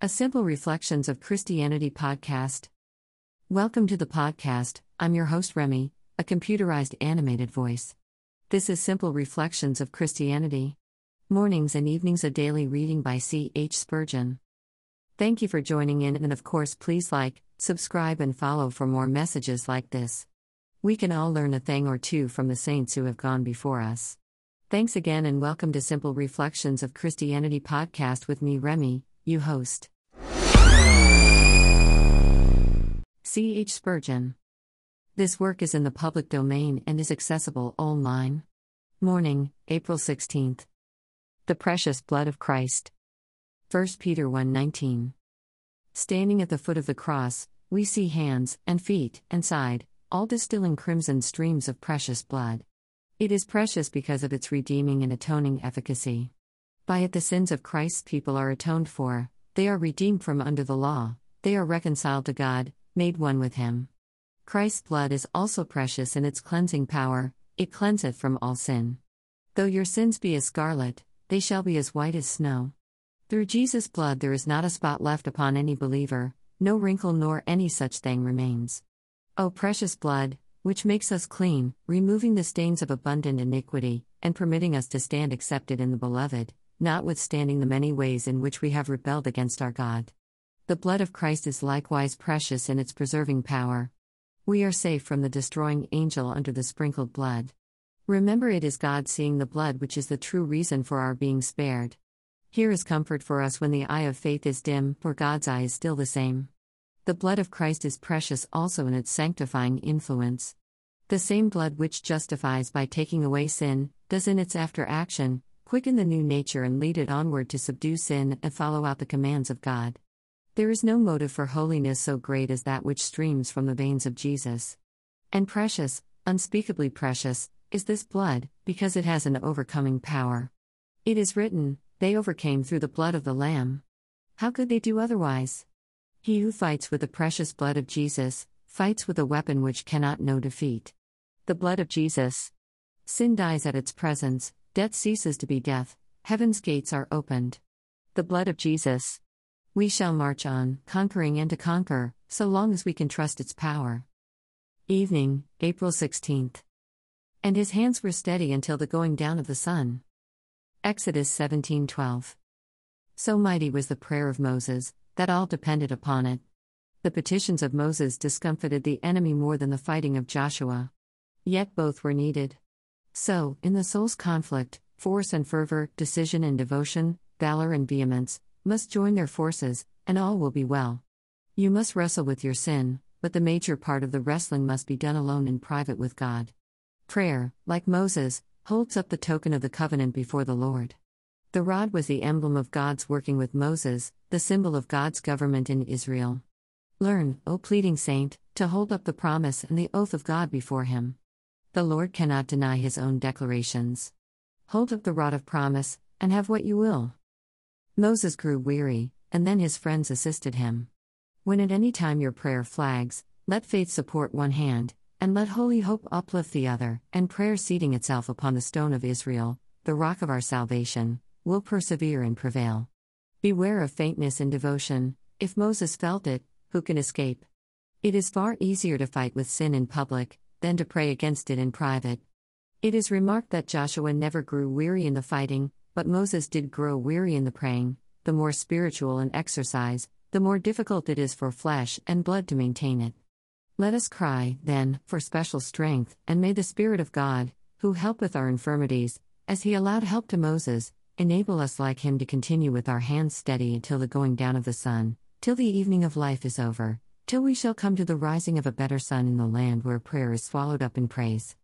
A Simple Reflections of Christianity podcast. Welcome to the podcast. I'm your host, Remy, a computerized animated voice. This is Simple Reflections of Christianity. Mornings and evenings, a daily reading by C. H. Spurgeon. Thank you for joining in, and of course, please like, subscribe, and follow for more messages like this. We can all learn a thing or two from the saints who have gone before us. Thanks again, and welcome to Simple Reflections of Christianity podcast with me, Remy, you host. C. H. Spurgeon. This work is in the public domain and is accessible online. Morning, April 16th. The precious blood of Christ. 1 Peter 1:19. Standing at the foot of the cross, we see hands and feet and side, all distilling crimson streams of precious blood. It is precious because of its redeeming and atoning efficacy. By it, the sins of Christ's people are atoned for, they are redeemed from under the law, they are reconciled to God, made one with Him. Christ's blood is also precious in its cleansing power, it cleanseth from all sin. Though your sins be as scarlet, they shall be as white as snow. Through Jesus' blood there is not a spot left upon any believer, no wrinkle nor any such thing remains. O precious blood, which makes us clean, removing the stains of abundant iniquity, and permitting us to stand accepted in the Beloved, notwithstanding the many ways in which we have rebelled against our God. The blood of Christ is likewise precious in its preserving power. We are safe from the destroying angel under the sprinkled blood. Remember, it is God seeing the blood which is the true reason for our being spared. Here is comfort for us when the eye of faith is dim, for God's eye is still the same. The blood of Christ is precious also in its sanctifying influence. The same blood which justifies by taking away sin, does in its after action, quicken the new nature and lead it onward to subdue sin and follow out the commands of God. There is no motive for holiness so great as that which streams from the veins of Jesus. And precious, unspeakably precious, is this blood, because it has an overcoming power. It is written, They overcame through the blood of the Lamb. How could they do otherwise? He who fights with the precious blood of Jesus, fights with a weapon which cannot know defeat. The blood of Jesus. Sin dies at its presence, death ceases to be death, heaven's gates are opened. The blood of Jesus. We shall march on, conquering and to conquer, so long as we can trust its power. Evening, April 16th. And his hands were steady until the going down of the sun. Exodus 17:12. So mighty was the prayer of Moses, that all depended upon it. The petitions of Moses discomfited the enemy more than the fighting of Joshua. Yet both were needed. So, in the soul's conflict, force and fervor, decision and devotion, valor and vehemence, must join their forces, and all will be well. You must wrestle with your sin, but the major part of the wrestling must be done alone in private with God. Prayer, like Moses, holds up the token of the covenant before the Lord. The rod was the emblem of God's working with Moses, the symbol of God's government in Israel. Learn, O pleading saint, to hold up the promise and the oath of God before him. The Lord cannot deny his own declarations. Hold up the rod of promise, and have what you will. Moses grew weary, and then his friends assisted him. When at any time your prayer flags, let faith support one hand, and let holy hope uplift the other, and prayer seating itself upon the stone of Israel, the rock of our salvation, will persevere and prevail. Beware of faintness in devotion, if Moses felt it, who can escape? It is far easier to fight with sin in public than to pray against it in private. It is remarked that Joshua never grew weary in the fighting, but Moses did grow weary in the praying. The more spiritual an exercise, the more difficult it is for flesh and blood to maintain it. Let us cry, then, for special strength, and may the Spirit of God, who helpeth our infirmities, as he allowed help to Moses, enable us like him to continue with our hands steady until the going down of the sun, till the evening of life is over, till we shall come to the rising of a better sun in the land where prayer is swallowed up in praise.